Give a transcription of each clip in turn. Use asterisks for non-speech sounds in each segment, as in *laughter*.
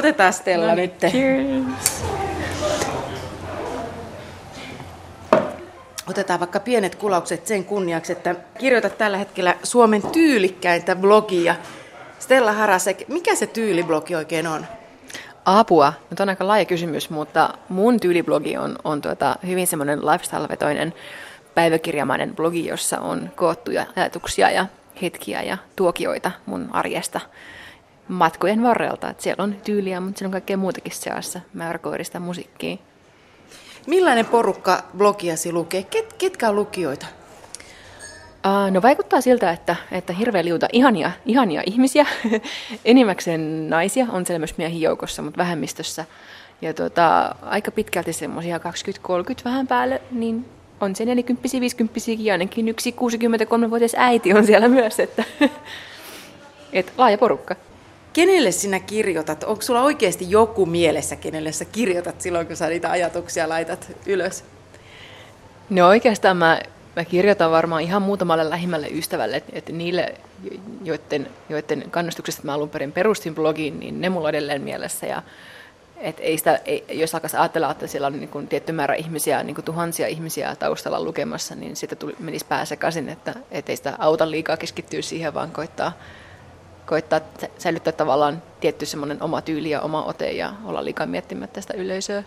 otetaan Stella no, nyt. Cheers. Otetaan vaikka pienet kulaukset sen kunniaksi, että kirjoitat tällä hetkellä Suomen tyylikkäintä blogia. Stella Harasek, mikä se tyyliblogi oikein on? Apua. Nyt on aika laaja kysymys, mutta mun tyyliblogi on, on tuota, hyvin semmoinen lifestyle-vetoinen päiväkirjamainen blogi, jossa on koottuja ajatuksia ja hetkiä ja tuokioita mun arjesta matkojen varrelta. Et siellä on tyyliä, mutta siellä on kaikkea muutakin seassa, mäyräkoirista musiikkiin. Millainen porukka blogiasi lukee? Ket, ketkä on lukijoita? Uh, no vaikuttaa siltä, että, että hirveä liuta ihania, ihania ihmisiä, *laughs* enimmäkseen naisia, on siellä myös miehiä joukossa, mutta vähemmistössä. Ja tuota, aika pitkälti semmoisia 20-30 vähän päälle, niin on se 40 50 ja ainakin yksi 63-vuotias äiti on siellä myös, että *laughs* et laaja porukka. Kenelle sinä kirjoitat? Onko sulla oikeasti joku mielessä, kenelle sä kirjoitat silloin, kun sä niitä ajatuksia laitat ylös? No oikeastaan mä, mä kirjoitan varmaan ihan muutamalle lähimmälle ystävälle, että, niille, joiden, joiden kannustuksesta mä alun perin perustin blogiin, niin ne mulla on edelleen mielessä. Ja, et ei sitä, ei, jos alkaisi ajatella, että siellä on niin kuin tietty määrä ihmisiä, niin kuin tuhansia ihmisiä taustalla lukemassa, niin sitä tuli, menisi pää sekaisin, että et ei sitä auta liikaa keskittyä siihen, vaan koittaa, koittaa säilyttää tavallaan tietty semmoinen oma tyyli ja oma ote ja olla liikaa miettimättä sitä yleisöä.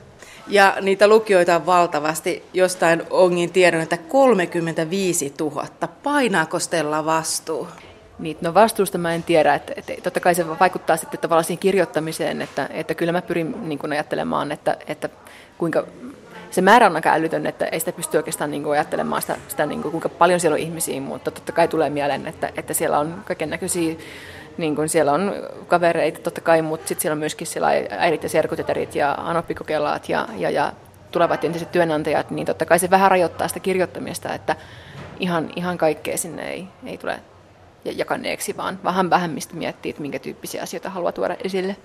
Ja niitä lukijoita on valtavasti. Jostain ongin tiedon, että 35 000. Painaako Stella vastuu? Niin, no vastuusta mä en tiedä, että, että totta kai se vaikuttaa sitten tavallaan siihen kirjoittamiseen, että, että kyllä mä pyrin niin kuin ajattelemaan, että, että kuinka se määrä on aika älytön, että ei sitä pysty oikeastaan niin kuin ajattelemaan sitä, sitä niin kuin, kuinka paljon siellä on ihmisiä, mutta totta kai tulee mieleen, että, että siellä on kaiken näköisiä niin kuin siellä on kavereita totta kai, mutta sitten siellä on myöskin siellä äidit ja serkuteterit ja anoppikokelaat ja, ja, ja tulevat entiset työnantajat, niin totta kai se vähän rajoittaa sitä kirjoittamista, että ihan, ihan kaikkea sinne ei, ei tule jakaneeksi, vaan vähän vähemmistä miettii, että minkä tyyppisiä asioita haluaa tuoda esille.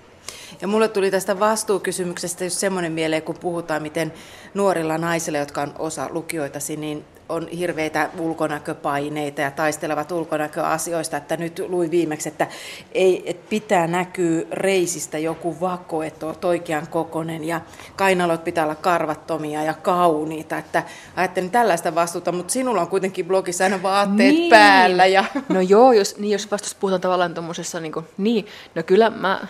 Ja mulle tuli tästä vastuukysymyksestä just semmoinen mieleen, kun puhutaan, miten nuorilla naisilla, jotka on osa lukioitasi, niin on hirveitä ulkonäköpaineita ja taistelevat ulkonäköasioista, että nyt luin viimeksi, että, ei, että pitää näkyä reisistä joku vako, että on oikean kokonen ja kainalot pitää olla karvattomia ja kauniita, että ajattelin tällaista vastuuta, mutta sinulla on kuitenkin blogissa aina vaatteet niin. päällä. Ja... *laughs* No joo, jos, niin jos vastus puhutaan tavallaan tuommoisessa, niin, niin, no kyllä mä,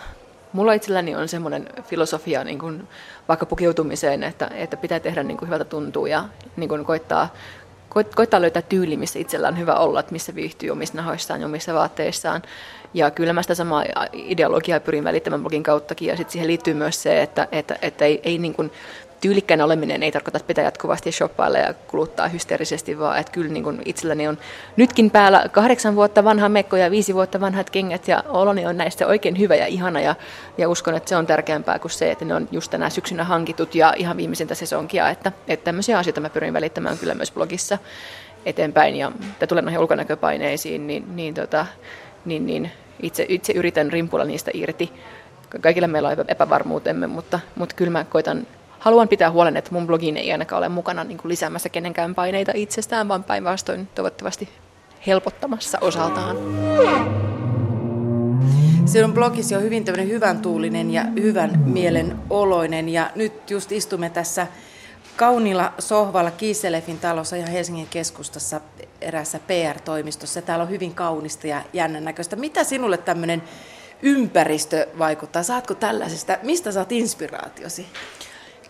mulla itselläni on semmoinen filosofia niin kuin vaikka pukeutumiseen, että, että pitää tehdä niin kuin hyvältä tuntuu ja niin kuin koittaa koittaa löytää tyyli, missä itsellä on hyvä olla, että missä viihtyy omissa nahoissaan ja omissa vaatteissaan. Ja kyllä mä sitä samaa ideologiaa pyrin välittämään blogin kauttakin, ja sitten siihen liittyy myös se, että, että, että ei, ei niin kuin tyylikkäin oleminen ei tarkoita, että pitää jatkuvasti shoppailla ja kuluttaa hysteerisesti, vaan että kyllä niin kuin itselläni on nytkin päällä kahdeksan vuotta vanha mekko ja viisi vuotta vanhat kengät ja oloni on näistä oikein hyvä ja ihana ja, ja uskon, että se on tärkeämpää kuin se, että ne on just tänä syksynä hankitut ja ihan viimeisintä sesonkia, että, että tämmöisiä asioita mä pyrin välittämään kyllä myös blogissa eteenpäin ja mitä tulee noihin ulkonäköpaineisiin, niin, niin, tota, niin, niin itse, itse yritän rimpulla niistä irti. Kaikilla meillä on epävarmuutemme, mutta, mutta kyllä mä koitan haluan pitää huolen, että mun blogin ei ainakaan ole mukana niin kuin lisäämässä kenenkään paineita itsestään, vaan päinvastoin toivottavasti helpottamassa osaltaan. Sinun blogisi on hyvin hyvän tuulinen ja hyvän mielen oloinen ja nyt just istumme tässä kauniilla sohvalla Kiiselefin talossa ja Helsingin keskustassa erässä PR-toimistossa. Täällä on hyvin kaunista ja jännän näköistä. Mitä sinulle tämmöinen ympäristö vaikuttaa? Saatko tällaisesta, mistä saat inspiraatiosi?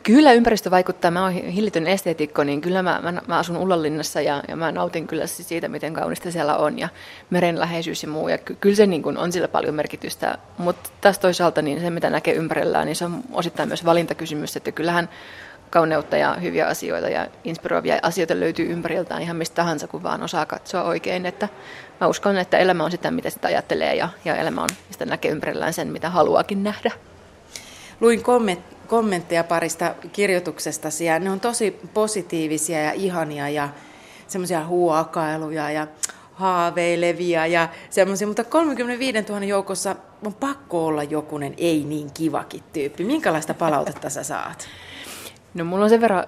Kyllä ympäristö vaikuttaa. Mä oon hillitön esteetikko, niin kyllä mä, mä, mä asun Ullanlinnassa ja, ja mä nautin kyllä siitä, miten kaunista siellä on ja meren läheisyys ja muu. Ja ky, kyllä se niin kun on sillä paljon merkitystä, mutta taas toisaalta niin se, mitä näkee ympärillään, niin se on osittain myös valintakysymys, että kyllähän kauneutta ja hyviä asioita ja inspiroivia asioita löytyy ympäriltään ihan mistä tahansa, kun vaan osaa katsoa oikein. Että mä uskon, että elämä on sitä, mitä sitä ajattelee ja, ja elämä on sitä näkee ympärillään sen, mitä haluaakin nähdä. Luin komment, kommentteja parista kirjoituksestasi ja ne on tosi positiivisia ja ihania ja semmoisia huokailuja ja haaveilevia ja semmoisia, mutta 35 000 joukossa on pakko olla jokunen ei niin kivakin tyyppi. Minkälaista palautetta sä saat? No mulla on sen verran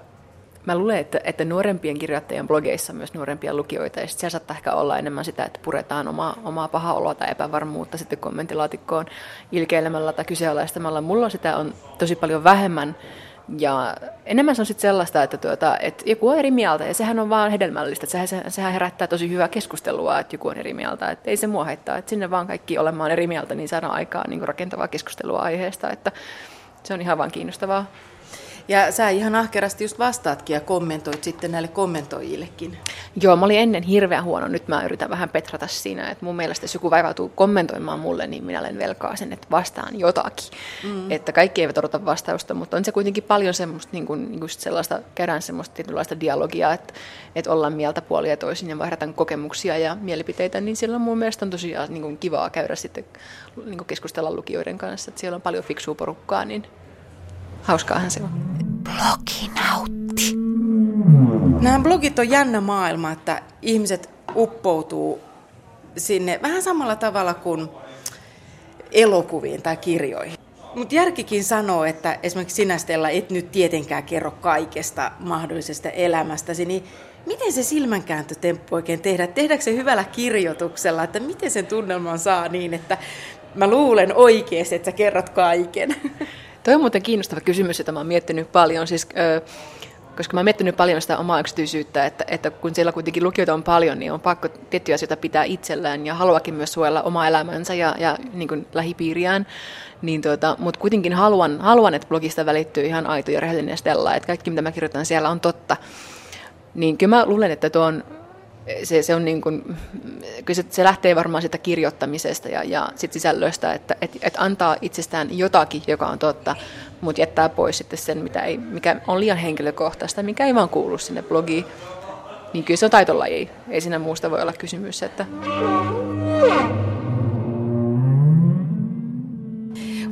mä luulen, että, että nuorempien kirjoittajien blogeissa myös nuorempia lukijoita, ja siellä saattaa ehkä olla enemmän sitä, että puretaan omaa, omaa paha oloa tai epävarmuutta sitten kommenttilaatikkoon ilkeilemällä tai kyseenalaistamalla. Mulla sitä on tosi paljon vähemmän, ja enemmän se on sitten sellaista, että, tuota, että joku on eri mieltä, ja sehän on vaan hedelmällistä. Että sehän, sehän herättää tosi hyvää keskustelua, että joku on eri mieltä. Että ei se mua haittaa, että sinne vaan kaikki olemaan eri mieltä, niin saadaan aikaan niin rakentavaa keskustelua aiheesta. Että se on ihan vaan kiinnostavaa. Ja sä ihan ahkerasti just vastaatkin ja kommentoit sitten näille kommentoijillekin. Joo, mä olin ennen hirveän huono. Nyt mä yritän vähän petrata siinä, että mun mielestä jos joku vaivautuu kommentoimaan mulle, niin minä olen velkaa sen, että vastaan jotakin. Mm. Että kaikki eivät odota vastausta, mutta on se kuitenkin paljon semmoista, niin kuin, niin kuin sellaista, käydään semmoista tietynlaista dialogia, että, että ollaan mieltä puolia toisin ja vaihdetaan kokemuksia ja mielipiteitä, niin silloin mun mielestä on tosiaan niin kuin kivaa käydä sitten niin kuin keskustella lukijoiden kanssa. Että siellä on paljon fiksua porukkaa, niin hauskaahan se on. Bloginautti. Nämä blogit on jännä maailma, että ihmiset uppoutuu sinne vähän samalla tavalla kuin elokuviin tai kirjoihin. Mutta järkikin sanoo, että esimerkiksi sinä Stella et nyt tietenkään kerro kaikesta mahdollisesta elämästäsi, niin miten se silmänkääntötemppu oikein tehdä? Tehdäänkö se hyvällä kirjoituksella, että miten sen tunnelman saa niin, että mä luulen oikeasti, että sä kerrot kaiken? *laughs* Toi on muuten kiinnostava kysymys, jota mä oon miettinyt paljon. Siis, ö, koska mä oon miettinyt paljon sitä omaa yksityisyyttä, että, että kun siellä kuitenkin lukijoita on paljon, niin on pakko tiettyjä asioita pitää itsellään ja haluakin myös suojella omaa elämänsä ja, ja niin kuin lähipiiriään. Niin tuota, mutta kuitenkin haluan, haluan, että blogista välittyy ihan aito ja rehellinen Stella, että kaikki mitä mä kirjoitan siellä on totta. Niin kyllä mä luulen, että tuo on se, se, on niin kuin, kyllä se, se lähtee varmaan sitä kirjoittamisesta ja, ja sit sisällöstä, että et, et antaa itsestään jotakin, joka on totta, mutta jättää pois sitten sen, mitä ei, mikä on liian henkilökohtaista, mikä ei vaan kuulu sinne blogiin. Niin kyllä se on taitolaji, ei siinä muusta voi olla kysymys. Että...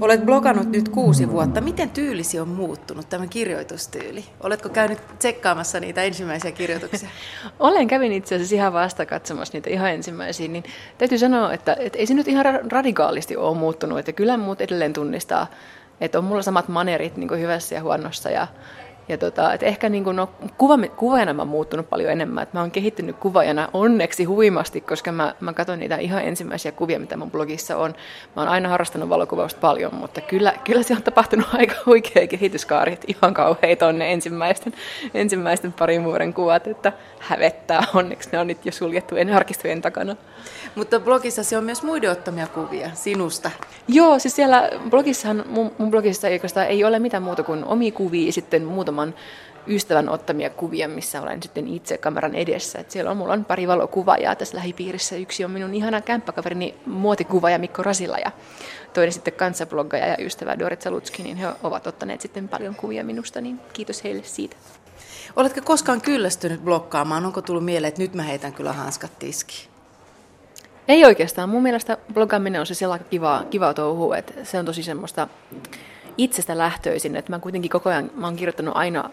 Olet blogannut nyt kuusi vuotta. Miten tyylisi on muuttunut, tämä kirjoitustyyli? Oletko käynyt tsekkaamassa niitä ensimmäisiä kirjoituksia? *laughs* Olen, kävin itse asiassa ihan vasta katsomassa niitä ihan ensimmäisiä, niin täytyy sanoa, että, että ei se nyt ihan radikaalisti ole muuttunut, että kyllä muut edelleen tunnistaa, että on mulla samat manerit niin hyvässä ja huonossa ja ja tota, et ehkä niin kuin, no, kuva, kuvaajana mä oon muuttunut paljon enemmän. Et mä oon kehittynyt kuvaajana onneksi huimasti, koska mä, mä katson niitä ihan ensimmäisiä kuvia, mitä mun blogissa on. Mä oon aina harrastanut valokuvausta paljon, mutta kyllä, kyllä se on tapahtunut *laughs* aika huikea kehityskaari. Et ihan kauheita on ne ensimmäisten, ensimmäisten parin vuoden kuvat, että hävettää. Onneksi ne on nyt jo suljettu en arkistojen takana. Mutta blogissa se on myös muiden ottamia kuvia sinusta. Joo, siis siellä blogissahan, mun, mun blogissa ei, ei ole mitään muuta kuin omia kuvia sitten muutaman ystävän ottamia kuvia, missä olen sitten itse kameran edessä. Et siellä on, mulla on pari valokuvaajaa tässä lähipiirissä. Yksi on minun ihana kämppäkaverini muotikuvaaja Mikko Rasila ja toinen sitten kanssabloggaja ja ystävä Dorit Salutski, niin he ovat ottaneet sitten paljon kuvia minusta, niin kiitos heille siitä. Oletko koskaan kyllästynyt blokkaamaan? Onko tullut mieleen, että nyt mä heitän kyllä hanskat tiskiin? Ei oikeastaan. Mun mielestä blogaaminen on se sellainen kiva, kiva touhu, että se on tosi semmoista itsestä lähtöisin. Että mä kuitenkin koko ajan mä oon kirjoittanut aina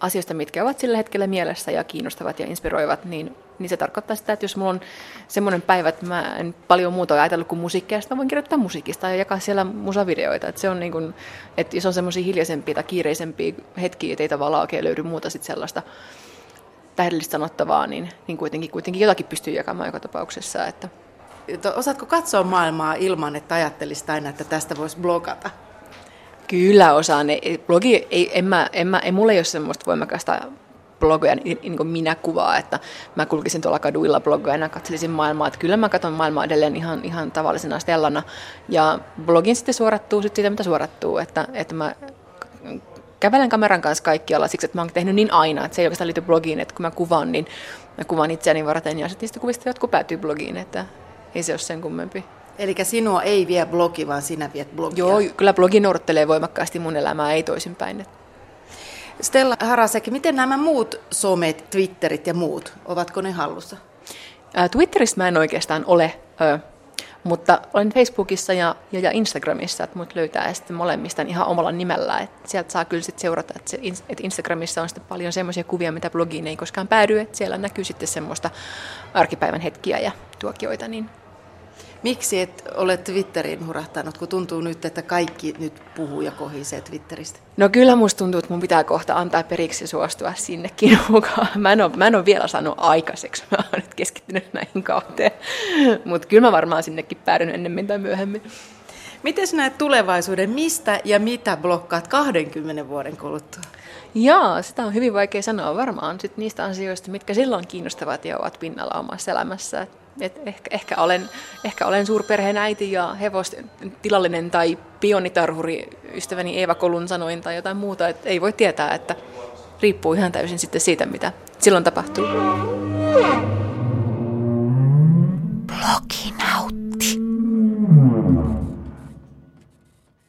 asioista, mitkä ovat sillä hetkellä mielessä ja kiinnostavat ja inspiroivat, niin, niin se tarkoittaa sitä, että jos mulla on semmoinen päivä, että mä en paljon muuta ajatellut kuin musiikkia, mä voin kirjoittaa musiikista ja jakaa siellä musavideoita. Että se on niin kuin, että jos on semmoisia hiljaisempia tai kiireisempiä hetkiä, että ei tavallaan oikein löydy muuta sitten sellaista tähdellistä sanottavaa, niin, niin kuitenkin, kuitenkin jotakin pystyy jakamaan joka tapauksessa. Että. Osaatko katsoa maailmaa ilman, että ajattelisit aina, että tästä voisi blogata? Kyllä osaan. Blogi, ei, en mä, en mä, ei mulla ei ole semmoista voimakasta blogoja, niin, niin kuin minä kuvaa, että mä kulkisin tuolla kaduilla blogojana, katselisin maailmaa, että kyllä mä katson maailmaa edelleen ihan, ihan tavallisena Stellana, ja blogin sitten suorattuu sitten siitä, mitä suorattuu, että, että mä kävelen kameran kanssa kaikkialla siksi, että mä oon tehnyt niin aina, että se ei oikeastaan liity blogiin, että kun mä kuvaan, niin mä kuvaan itseäni varten ja sitten niistä kuvista jotkut päätyy blogiin, että ei se ole sen kummempi. Eli sinua ei vie blogi, vaan sinä viet blogia. Joo, kyllä blogi noudattelee voimakkaasti mun elämää, ei toisinpäin. Stella Harasek, miten nämä muut somet, Twitterit ja muut, ovatko ne hallussa? Twitteristä mä en oikeastaan ole, mutta olen Facebookissa ja, ja, ja Instagramissa, että mut löytää sitten molemmista ihan omalla nimellä. Et sieltä saa kyllä sitten seurata, että, se, että Instagramissa on sitten paljon semmoisia kuvia, mitä blogiin ei koskaan päädy, että siellä näkyy sitten semmoista arkipäivän hetkiä ja tuokioita, niin Miksi et ole Twitteriin hurahtanut, kun tuntuu nyt, että kaikki nyt puhuu ja kohisee Twitteristä? No kyllä musta tuntuu, että mun pitää kohta antaa periksi suostua sinnekin *laughs* mukaan. Mä en ole, mä en ole vielä saanut aikaiseksi, mä oon nyt keskittynyt näihin kahteen. Mutta kyllä mä varmaan sinnekin päädyn ennemmin tai myöhemmin. Miten näet tulevaisuuden, mistä ja mitä blokkaat 20 vuoden kuluttua? Jaa, sitä on hyvin vaikea sanoa varmaan sit niistä asioista, mitkä silloin kiinnostavat ja ovat pinnalla omassa elämässä. Et ehkä, ehkä, olen, ehkä olen suurperheen äiti ja hevosten tilallinen tai pionitarhuri ystäväni Eeva Kolun sanoin tai jotain muuta. Et ei voi tietää, että riippuu ihan täysin sitten siitä, mitä silloin tapahtuu. Blogi.